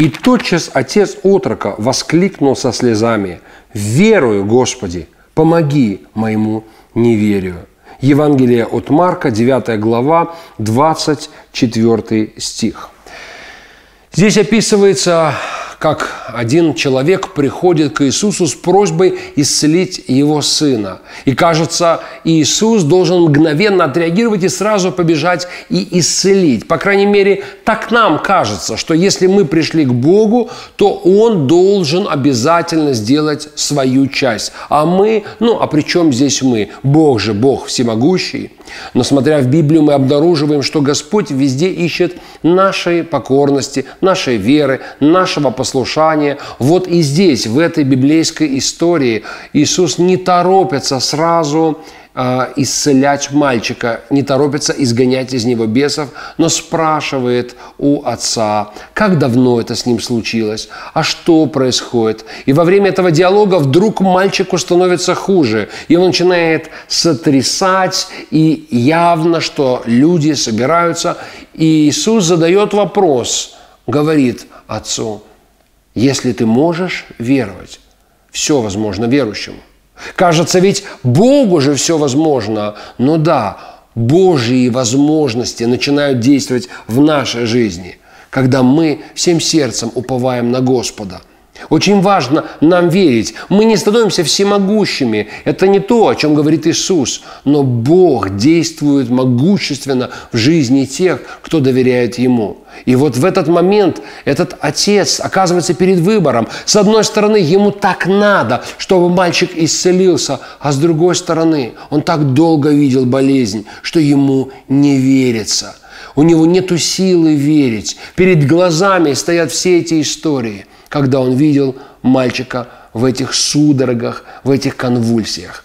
И тотчас отец отрока воскликнул со слезами, «Верую, Господи, помоги моему неверию». Евангелие от Марка, 9 глава, 24 стих. Здесь описывается как один человек приходит к Иисусу с просьбой исцелить его сына. И кажется, Иисус должен мгновенно отреагировать и сразу побежать и исцелить. По крайней мере, так нам кажется, что если мы пришли к Богу, то Он должен обязательно сделать свою часть. А мы, ну а при чем здесь мы? Бог же, Бог всемогущий. Но смотря в Библию, мы обнаруживаем, что Господь везде ищет нашей покорности, нашей веры, нашего послушания. Вот и здесь, в этой библейской истории, Иисус не торопится сразу э, исцелять мальчика, не торопится изгонять из него бесов, но спрашивает у отца, как давно это с ним случилось, а что происходит. И во время этого диалога вдруг мальчику становится хуже, и он начинает сотрясать, и явно, что люди собираются, и Иисус задает вопрос, говорит отцу, если ты можешь веровать, все возможно верующему. Кажется, ведь Богу же все возможно. Но да, Божьи возможности начинают действовать в нашей жизни, когда мы всем сердцем уповаем на Господа – очень важно нам верить. Мы не становимся всемогущими. Это не то, о чем говорит Иисус. Но Бог действует могущественно в жизни тех, кто доверяет Ему. И вот в этот момент этот отец оказывается перед выбором. С одной стороны, ему так надо, чтобы мальчик исцелился, а с другой стороны, он так долго видел болезнь, что ему не верится. У него нет силы верить. Перед глазами стоят все эти истории – когда он видел мальчика в этих судорогах, в этих конвульсиях.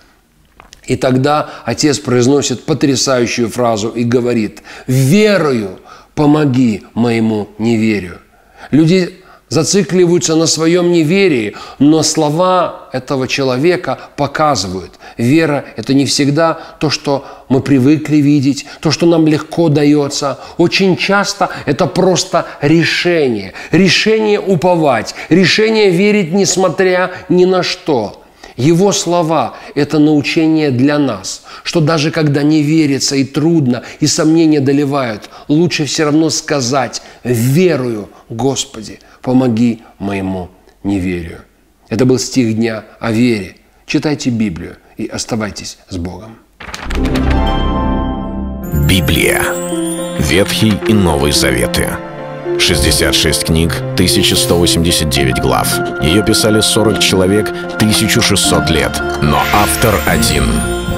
И тогда отец произносит потрясающую фразу и говорит, «Верою помоги моему неверию». Люди зацикливаются на своем неверии, но слова этого человека показывают. Вера – это не всегда то, что мы привыкли видеть, то, что нам легко дается. Очень часто это просто решение. Решение уповать, решение верить, несмотря ни на что. Его слова – это научение для нас, что даже когда не верится и трудно, и сомнения доливают, лучше все равно сказать «Верую, Господи, помоги моему неверию». Это был стих дня о вере. Читайте Библию и оставайтесь с Богом. Библия. Ветхий и Новый Заветы. 66 книг, 1189 глав. Ее писали 40 человек, 1600 лет. Но автор один —